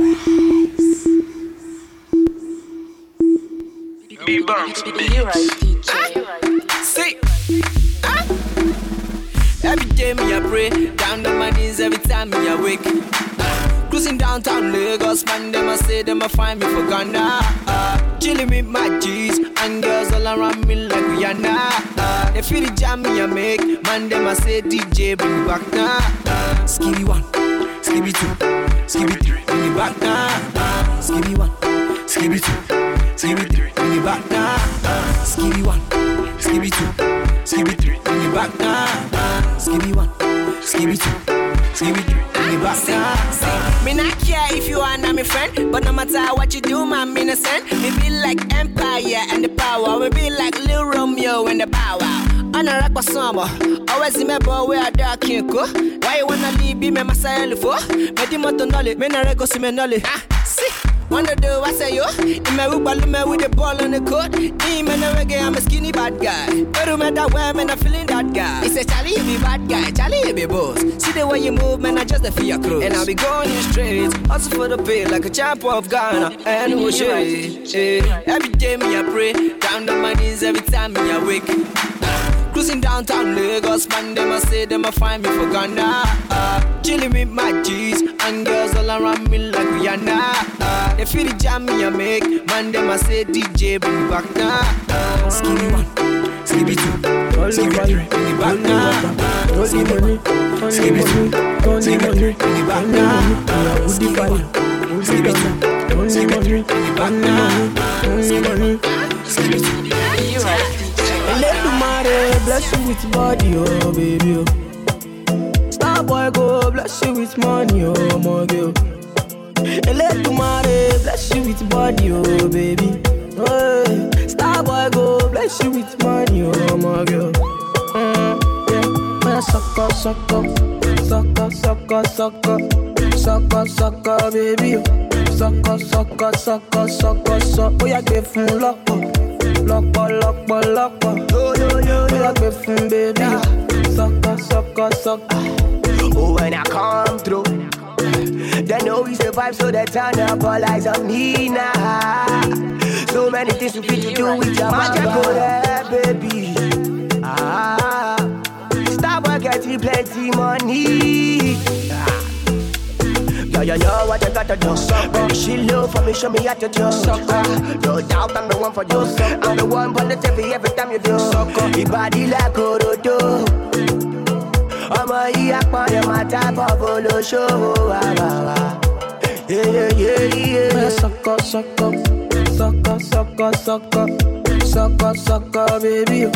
make, man, them I say DJ bring me for Gunda Chillin with my cheese and girls all around me like we are now. The jam me make Van them I say DJ back now. Uh, one, skibby two, skibby three, bring me back now. Skibby one, skibby two, skibby three, bring me back now. Skibby one, skibby two, skibby three, bring me back now. Skibby one, skibby two, me not care if you are not my friend, but no matter what you do, man, me innocent. Me be like Empire and the power. We be like Lil Romeo and the power. On a rock summer, always remember where I dark can't go. Why you wanna leave me, me myself for? Me di moto nolly, me na rego si me nolly. Ah, Wanna do I say yo? In my Uber, me with the ball on the court. Me, man, a reggae, I'm a skinny bad guy. But no matter where, man, I'm feeling that guy. He say, Charlie, you be bad guy, Charlie, you be boss. See the way you move, man, I just the fear clothes. And I'll be going in the streets, hustle for the pay like a champ of Ghana. And who shit, Every day me I pray, down on my knees every time me awake. Cruising downtown Lagos, man, them I say them I find me for Ghana. Uh, chilling with my G's and girls all around me like Rihanna. Uh, they feel the jam me I make, man, them I say DJ bring me back now. Uh, skinny one, skinny two, skinny three, bring me back now. Skinny one, skinny two, skinny three, bring me back now. Uh, skinny one, skinny two, skinny three, bring me back now. Skinny one, skinny two. Eledumare bless you with body, oh baby. Oh. oh, oh. oh eh, star boy go bless you with money, oh my girl. Eledumare bless you with body, oh baby. Oh, star boy go bless you with money, oh my girl. Mm, yeah, man, sucker, sucker, sucker, sucker, sucker, sucker, sucker, baby. oh. Sucker, sucker, sucker, sucker, sucker. Oh yeah, give him lọ́pọ̀ lọ́pọ̀ lọ́pọ̀ lọ́pọ̀. Bóyá gbé fún bébí. Sọ́kọ̀ sọ́kọ̀ sọ́kọ̀. Oh, when I come through, they know we survive, so they turn up all eyes on me now. So many things we fit to do with your magic, go there, baby. Ah, stop getting plenty money. Ah. Yo, you know what you gotta do. Baby, she love for me, show me how to do. Ah, no doubt I'm the one for you. I'm the one for the TV every time you do. Your body like Orodo. ọmọ yìí apọ̀yọ̀ máa tábọ̀ bolóṣòwò wà wà wà. Bóyá sọ́kọ̀ sọ́kọ̀ sọ́kọ̀ sọ́kọ̀ sọ́kọ̀ sọ́kọ̀ sọ́kọ̀ bébí o.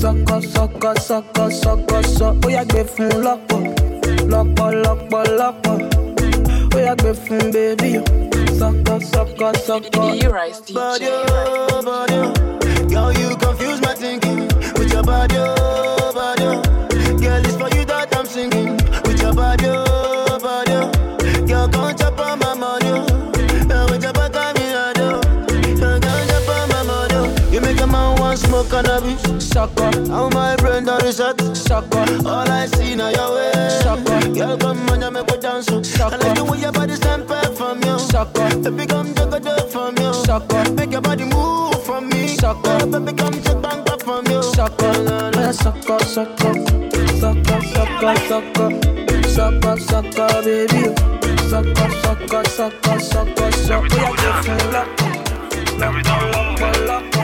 Sọ́kọ̀ sọ́kọ̀ sọ́kọ̀ sọ́kọ̀ sọ́. Bóyá gbé fún lọ́pọ̀ lọ́pọ̀ lọ́pọ̀ lọ́pọ̀. Bóyá gbé fún bébí o. Sọ́kọ̀ sọ́kọ̀ sọ́kọ̀. Body, oh, body, oh. Girl, you confuse my thinking with your body, oh, body. oh. Girl, it's for you that I'm singing with your body, oh, smoke cannabis. Sucker, How my brain done reset. sucker, All I see now your way. Sucker. Girl, come on, you make me dance. oh. I Sucker. like the way your body stand back from you. sucker, Baby, come take a dip from you. Sucker. Make your body move from me. Sucker. Baby, come take bang back from you. sucker. Bóyá sọ́kọ̀ sọ́kọ̀ sọ́kọ̀ sọ́kọ̀ sọ́kọ̀ sọ́kọ̀ sọ́kọ̀ bébí o. Sọ́kọ̀ sọ́kọ̀ sọ́kọ̀ sọ́kọ̀ sọ́. Bóyá gbé fún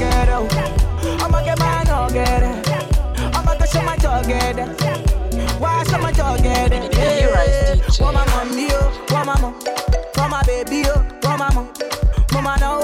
máa nà gẹ̀rẹ̀ o. Ọmọge máa nà gẹ̀rẹ̀. Ọmọge ṣọ́ máa jọ gẹ̀rẹ̀. Wá ṣọ́ máa jọ gẹ̀rẹ̀. Eh, Wọ́n máa mọ̀ mí o, wọ́n máa mọ̀. Wọ́n máa bèbí o, wọ́n máa mọ̀. Mo máa náwó o, wọ́n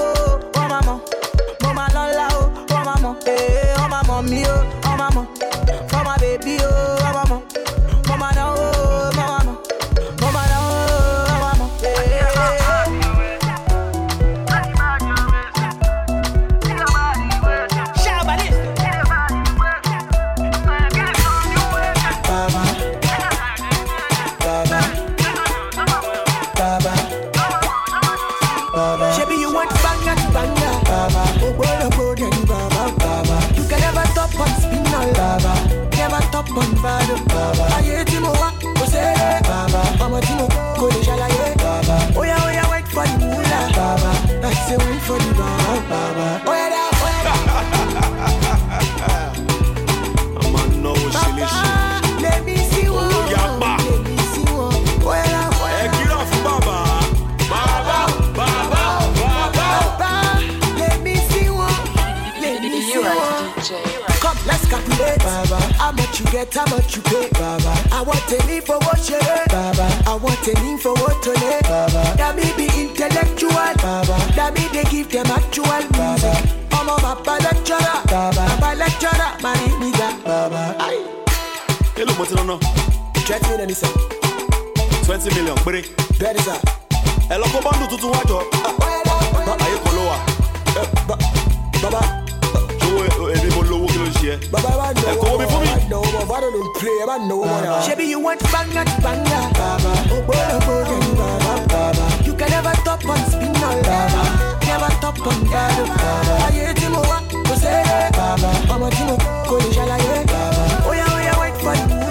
Threat me, then he said, twenty million péré. That is a. ẹ lọ kó bọ́ndù tuntun wájọ. ayé kan ló wà. Eh, baba, owó eh, èmi mo lówó kí ló ń ṣe ẹ́. Baba, I know. ẹ kó omi fún mi. I know, but I don't play, I know. Shebi, you want banger, banger, Baba. Oh, boy, oh, oh, oh. Baba, Baba. You can never top on spin, Baba. Never top on battle, Baba. Aye, tí mo wá, kò ṣeré, Baba. Ọmọ tí mo kò lè ṣàlàyé, Baba. Oya, oya, wait for the moolah, Baba. I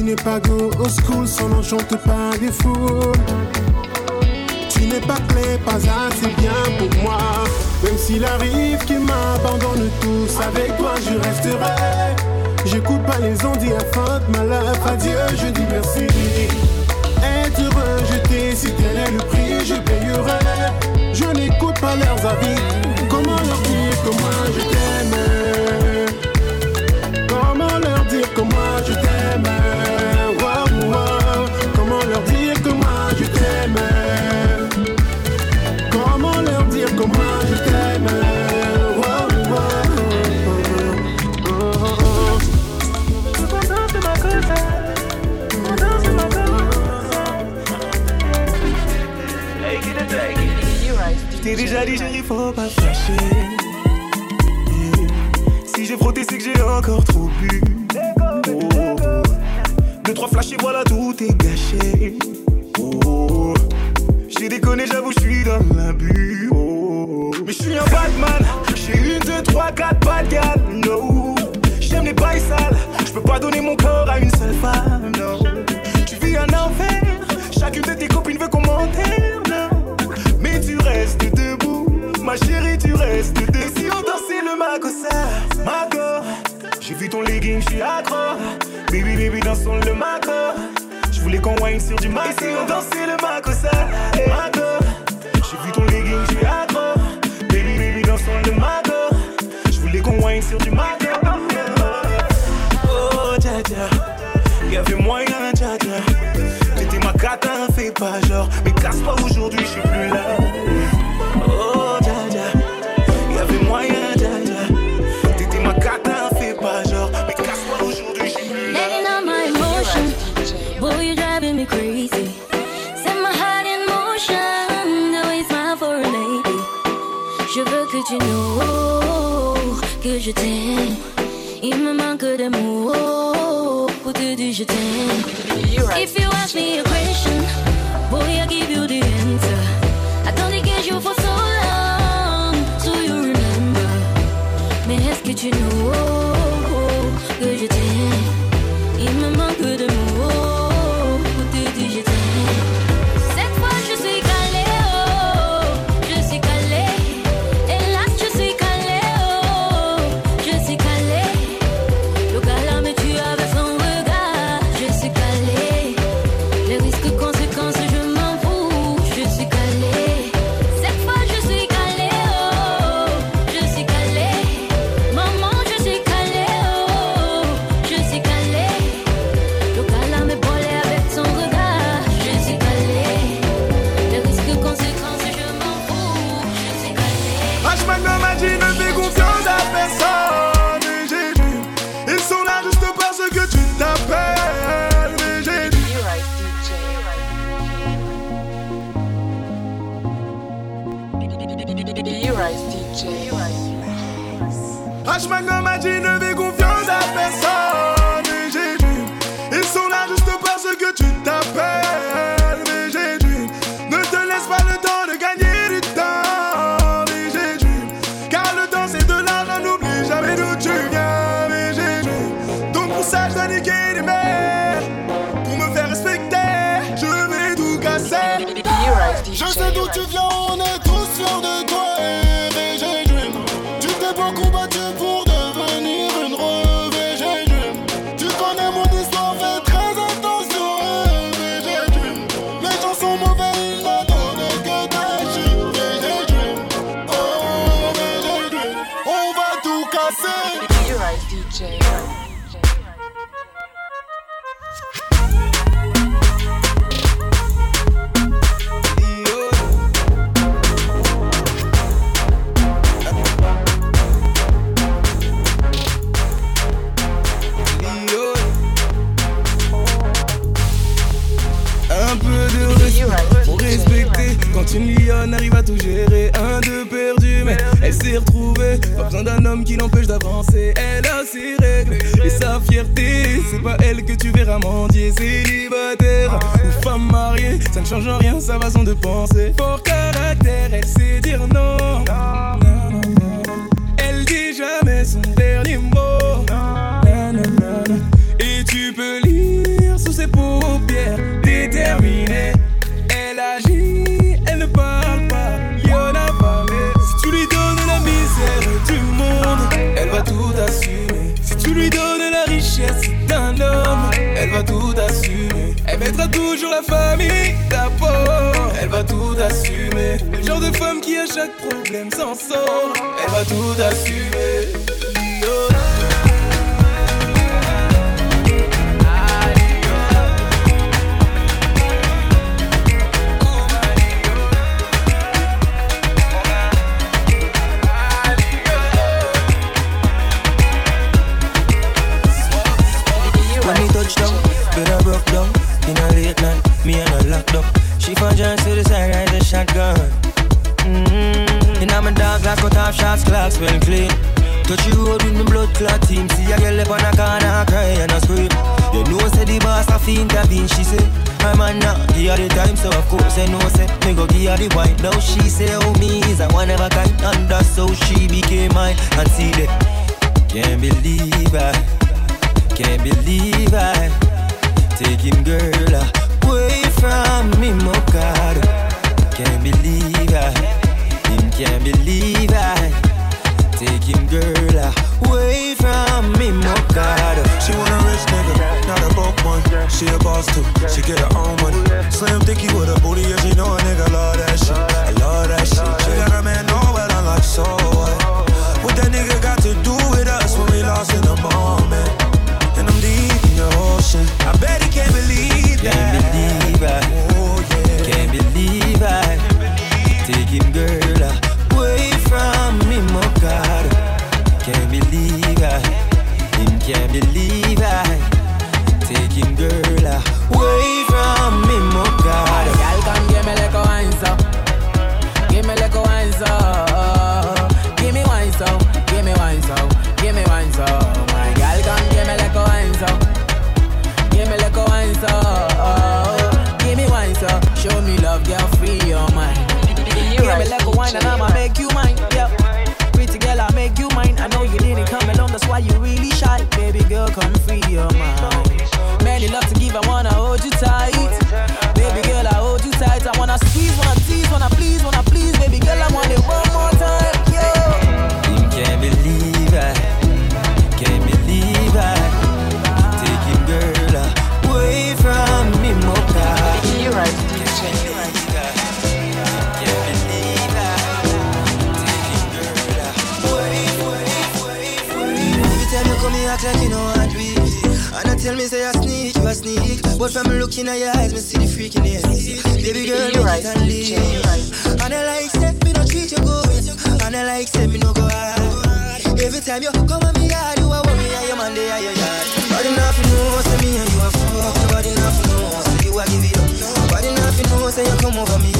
Tu n'es pas go au school, son nom chante pas des fous tu n'es pas clé, pas assez bien pour moi. Même s'il arrive qu'il m'abandonne tous, avec toi je resterai. J'écoute pas les ondits à faute, malheur, adieu, je dis merci. Déjà dit, ton legging, je suis accro. Baby, baby, dansons le maco. Je voulais qu'on wine sur du maco. Si on dansait le maco. J'ai vu ton legging, je suis accro. Baby, baby, dansons le maco. Je voulais qu'on wine sur du maco. Oh, dja dja. Y'avait moyen, dja dja. T'étais ma cata, fais pas genre. Mais casse pas aujourd'hui, je suis plus là. Oh, je t'aime. Il me manque pour te dire je t'aime. If you ask me a question, boy, I give you the answer. I don't you for so long, so you remember. Mais est-ce que tu know que je t'aime? Pas besoin d'un homme qui l'empêche d'avancer. Elle a ses règles et sa fierté. C'est pas elle que tu verras mendier Célibataire ou femme mariée. Ça ne change rien sa façon de penser. Fort caractère elle sait dire non. Elle dit jamais son Elle mettra toujours la famille d'abord Elle va tout assumer. Le genre de femme qui à chaque problème s'en sort. Elle va tout assumer She found just to the side, ride the shotgun. Mm-hmm. And I'm a dog, glass cut off shots, clocks clean. Touch you road with me blood clot team. See a girl up on a corner, cry and a scream. You know say the boss a fi intervene, she say I'm a now, give her the time, so of course I know say Me go give her the wine, now she say oh me is a one of a kind And that's she became mine. And see that, can't believe I can't believe I take him, girl, away from me, my God. Can't believe I, him can't believe I take him, girl, uh, away from me, my God. She want a rich nigga, not a broke one. She a boss too, she get her own money. Slim thicky with a booty, yeah, she know a nigga love that shit. I love that shit. She got a man know well, I'm like, so what? What that nigga got to do with us when we lost in the moment? But from looking at your eyes, me see the freaking ass Baby girl, make right, and leave. And I like say, me no treat you good. And I like say, me no go hard. Every time you come at me yard, you a worry And your man they are your yard. Body enough you know, say me and you a fuck Body enough you know, say you a give it up. Body enough you know, say you come over me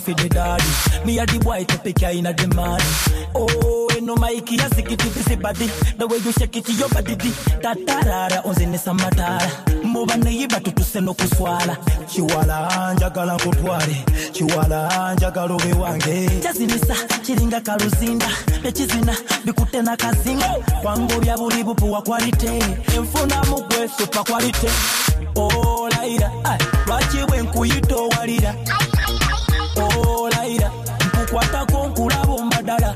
for the daddy. Me a the boy to pick ya inna the man. Oh, you know Mikey, I sick it busy body. The way you shake it your body, di. Tatarara, onzene samatara. Muba neiba tutuse no kuswala. Chiwala njagala nkutwale. Chiwala njagala obe wange. Chazirisa chiringa kaluzinda. Nechizina bikutena kazinga. Kwangu bya buli bupuwa kwalite. Enfuna mugwe super kwalite. Oh, laira, ay, lwaki bwe nkuyita owalira. Oh, laira, nkukwatako nkulaba ombadala.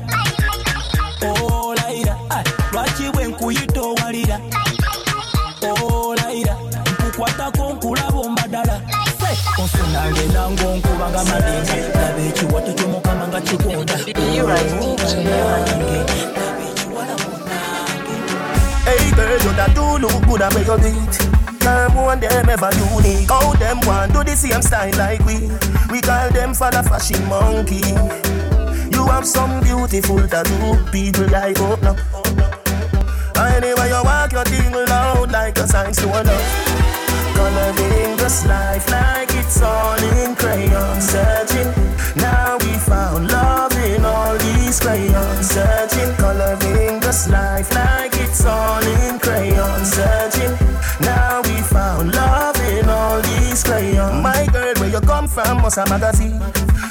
Oh, laira, ay, lwaki bwe nkuyita owalira. Oh, laira, nkukwatako nkulaba ombadala. Onsona ngenda ng'onkuba nga madinda. Laba ekiwato ky'omukama nga kikonda. Hey girl, you that do look good at where you beat. Them one them ever unique. How them want do the same style like we. We call them for the fashion monkey. You have some beautiful tattoo, people like oh no. Anyway you walk your thing loud like a sign to love. Coloring this life like it's all in crayon Searching, now we found love in all these crayons Searching, coloring this life like it's all in crayon Searching, now we found love in all these crayons. My girl, where you come from, must a magazine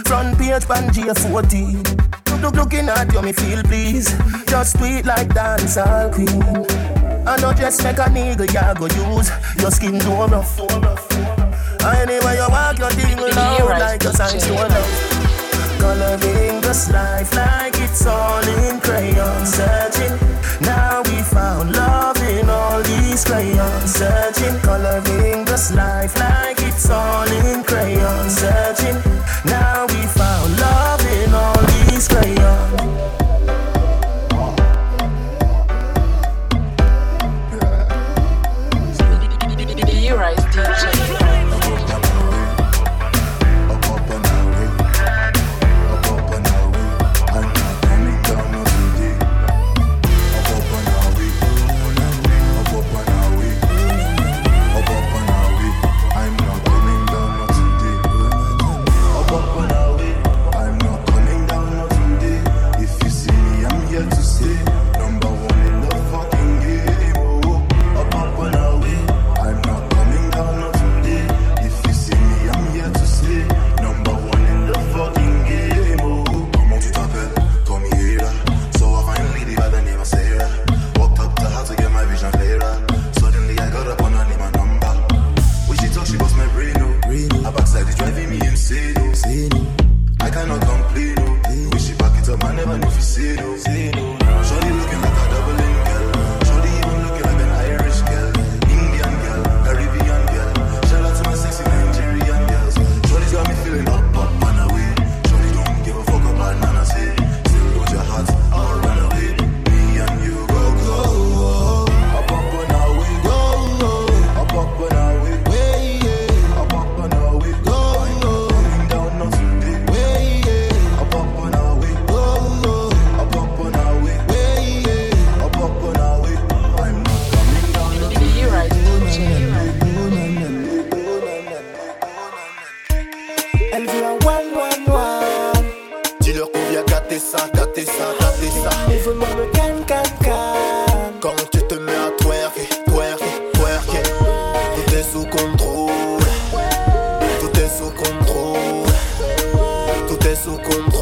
Front page, Pangea 14 Look, look, looking at you, me feel please. Just sweet like dancehall queen. I know just make a nigga ya go use. Your skin too rough. Anyway you walk your thing loud Like your signs to love Coloring this life like it's all in crayon Searching, now we found Tout est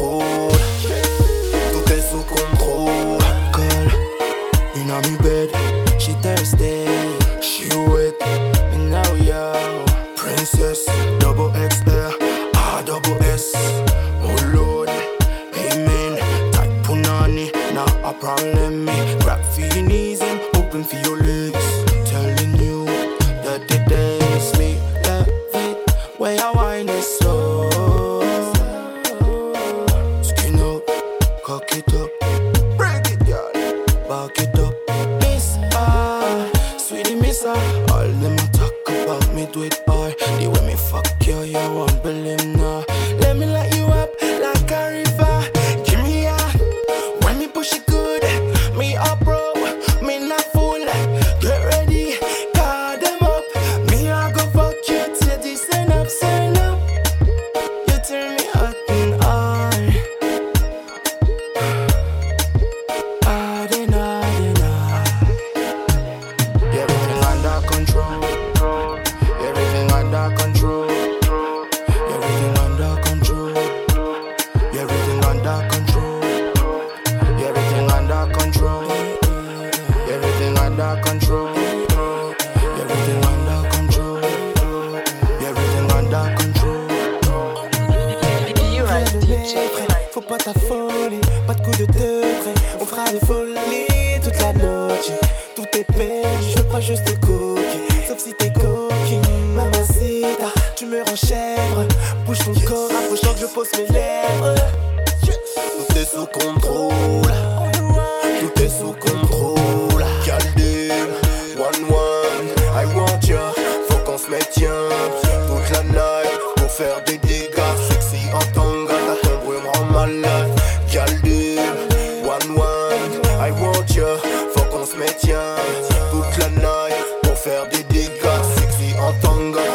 up the dick, got sexy on tongue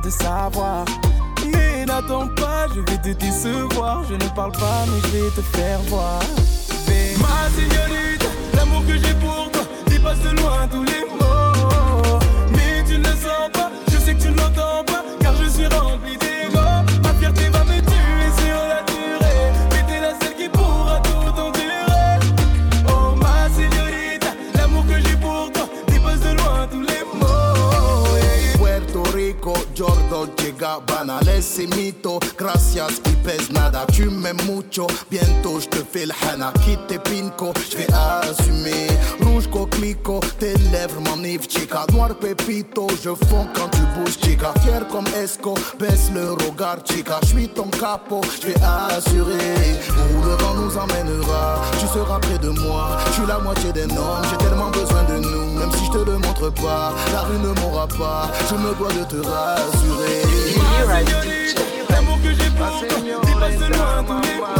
de savoir. Mais n'attends pas, je vais te décevoir. Je ne parle pas, mais je vais te faire voir. Ma señorita, l'amour que j'ai pour toi dépasse de loin tous les Jordan llega, banales c'est mito. Gracias y pèse nada, tu m'aimes mucho. Bientôt je te fais le hana, quitte tes pinko, je vais assumer. Coquelicot, tes lèvres m'enivrent, chica. Noir pépito, je fonds quand tu bouges, chica. Fier comme Esco, baisse le regard, chica. Je suis ton capot, je vais assurer. Où le vent nous emmènera, tu seras près de moi. Je suis la moitié d'un homme, j'ai tellement besoin de nous. Même si je te le montre pas, la rue ne m'aura pas. Je me dois de te rassurer. L'amour que j'ai pour toi dépasse tous les mots.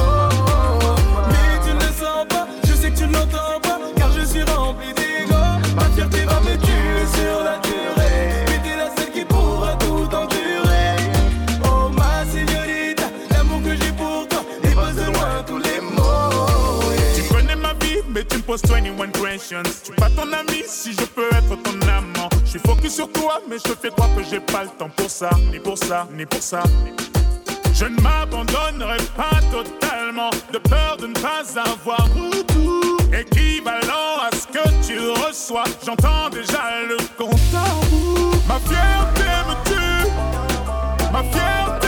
Mais tu ne sens pas, je sais que tu l'entends pas, Ma fierté va me tuer sur la durée. Mais t'es la seule qui pourra tout endurer. Oh ma señorita, l'amour que j'ai pour toi dépasse de loin tous les mots. Tu connais ma vie, mais tu me poses 21 questions. Tu pas ton ami si je peux être ton amant. Je suis focus sur toi, mais je fais croire que j'ai pas le temps pour ça, ni pour ça, ni pour ça. Je ne m'abandonnerai pas totalement, de peur de ne pas avoir retour équivalent à ce que tu reçois. J'entends déjà le compte à. Ma fierté me tue, ma fierté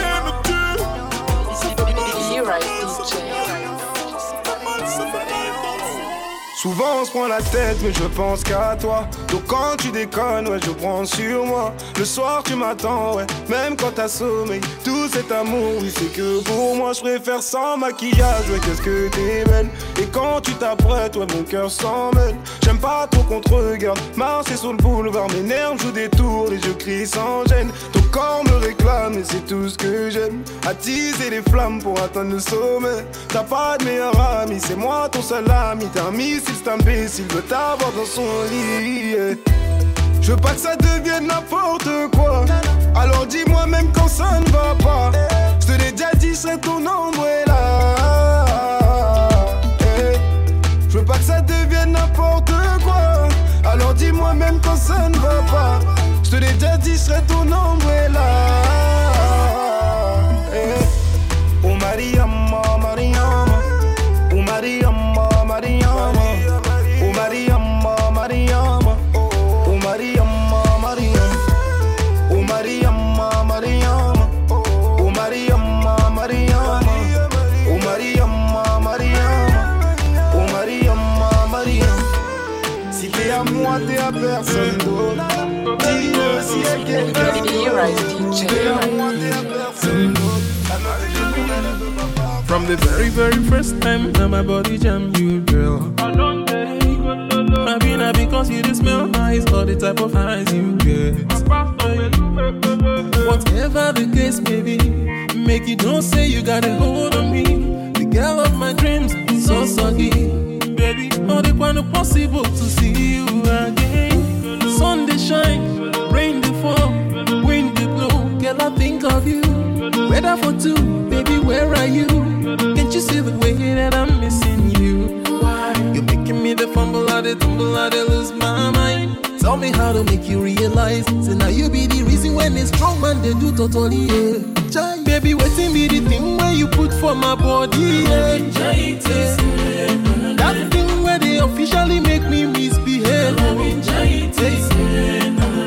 Souvent on se prend la tête mais je pense qu'à toi. Donc quand tu déconnes ouais je prends sur moi. Le soir tu m'attends ouais. Même quand t'as sommeil Tout cet amour oui c'est que pour moi. Je préfère sans maquillage ouais qu'est-ce que t'es belle. Et quand tu t'apprêtes ouais mon cœur s'en mêle. J'aime pas trop qu'on te regarde Marcher sur le boulevard Mes nerfs jouent des tours Les yeux crient sans gêne. Ton corps me réclame et c'est tout ce que j'aime. Attiser les flammes pour atteindre le sommet. T'as pas de meilleur ami C'est moi ton seul ami. T'es un c'est imbécile veut t'avoir dans son lit. Je veux pas que ça devienne n'importe quoi Alors dis-moi même quand ça ne va pas Je te l'ai déjà dit, serai ton umbrella Eh. Je veux pas que ça devienne n'importe quoi Alors dis-moi même quand ça ne va pas Je te l'ai déjà dit, serai ton umbrella Eh. From the very, very first time that my body jam you, girl. I mean, I because you just smell nice, all the type of eyes you get. Whatever the case may be, make you don't say you got a hold on me. The girl of my dreams so soggy baby. Only when possible to see you again. Sunday shine think of you. Whether for two, baby, where are you? Can't you see the way that I'm missing you? Why? You're making me the fumble out of tumble out of lose my mind. Tell me how to make you realize. Say now you be the reason when it's strong man they do totally. Yeah. Jai, baby, waiting be the thing where you put for my body. Yeah. That thing where they officially make me misbehave.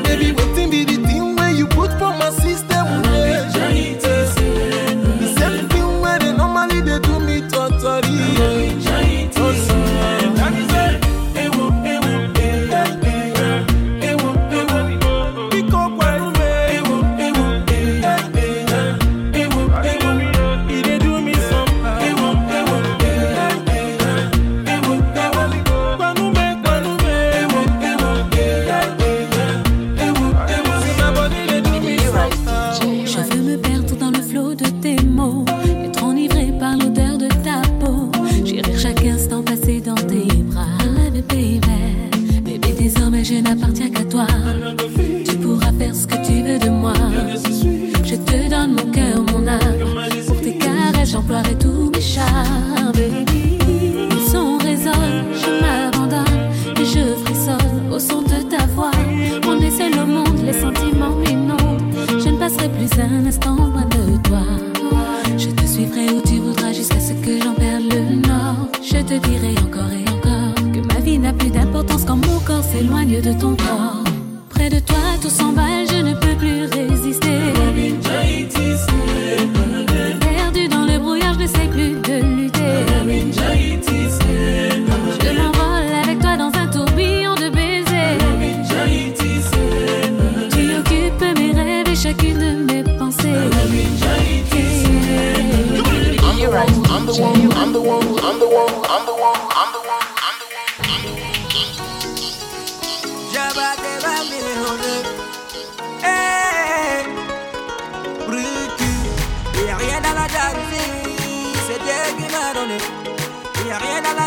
Baby, waiting be the thing where you put for my.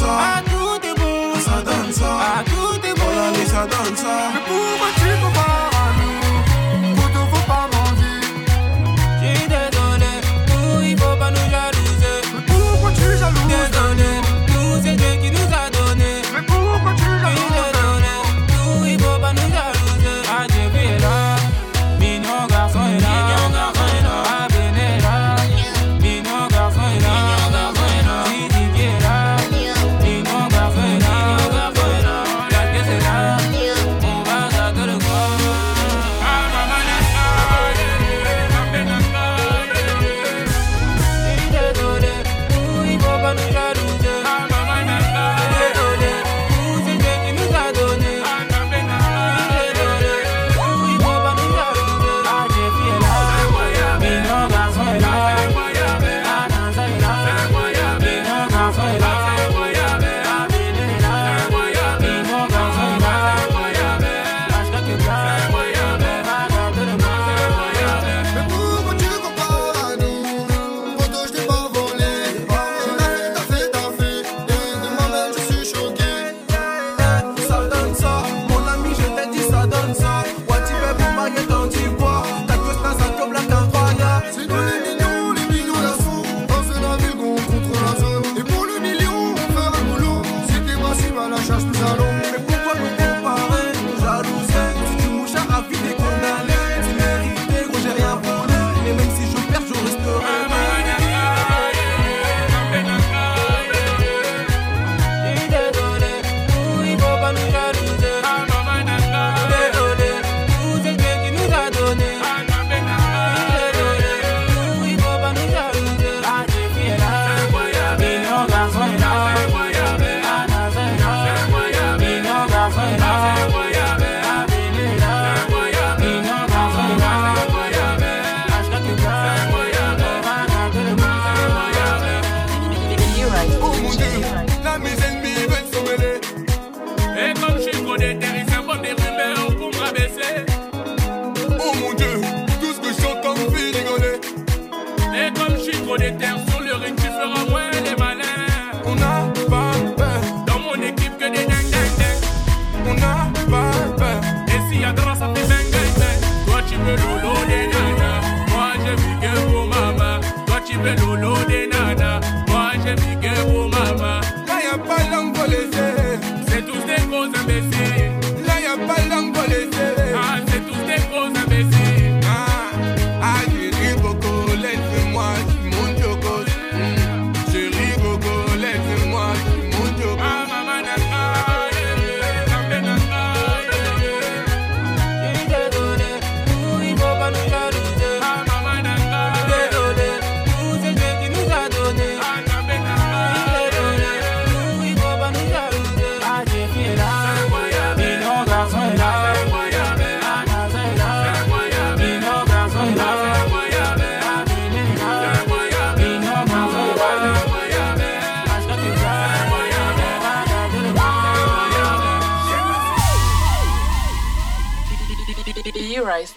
dancer. À tout est bon. Ça danse. À tout est bon. Voilà, mais ça danse. Mais pour moi, tu peux pas.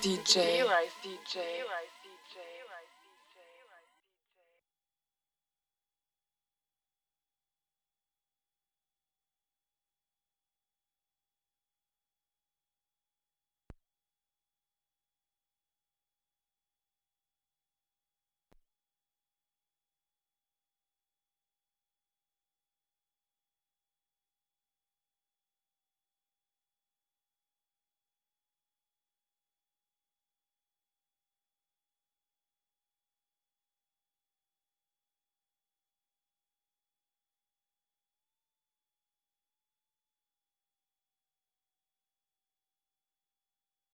DJ.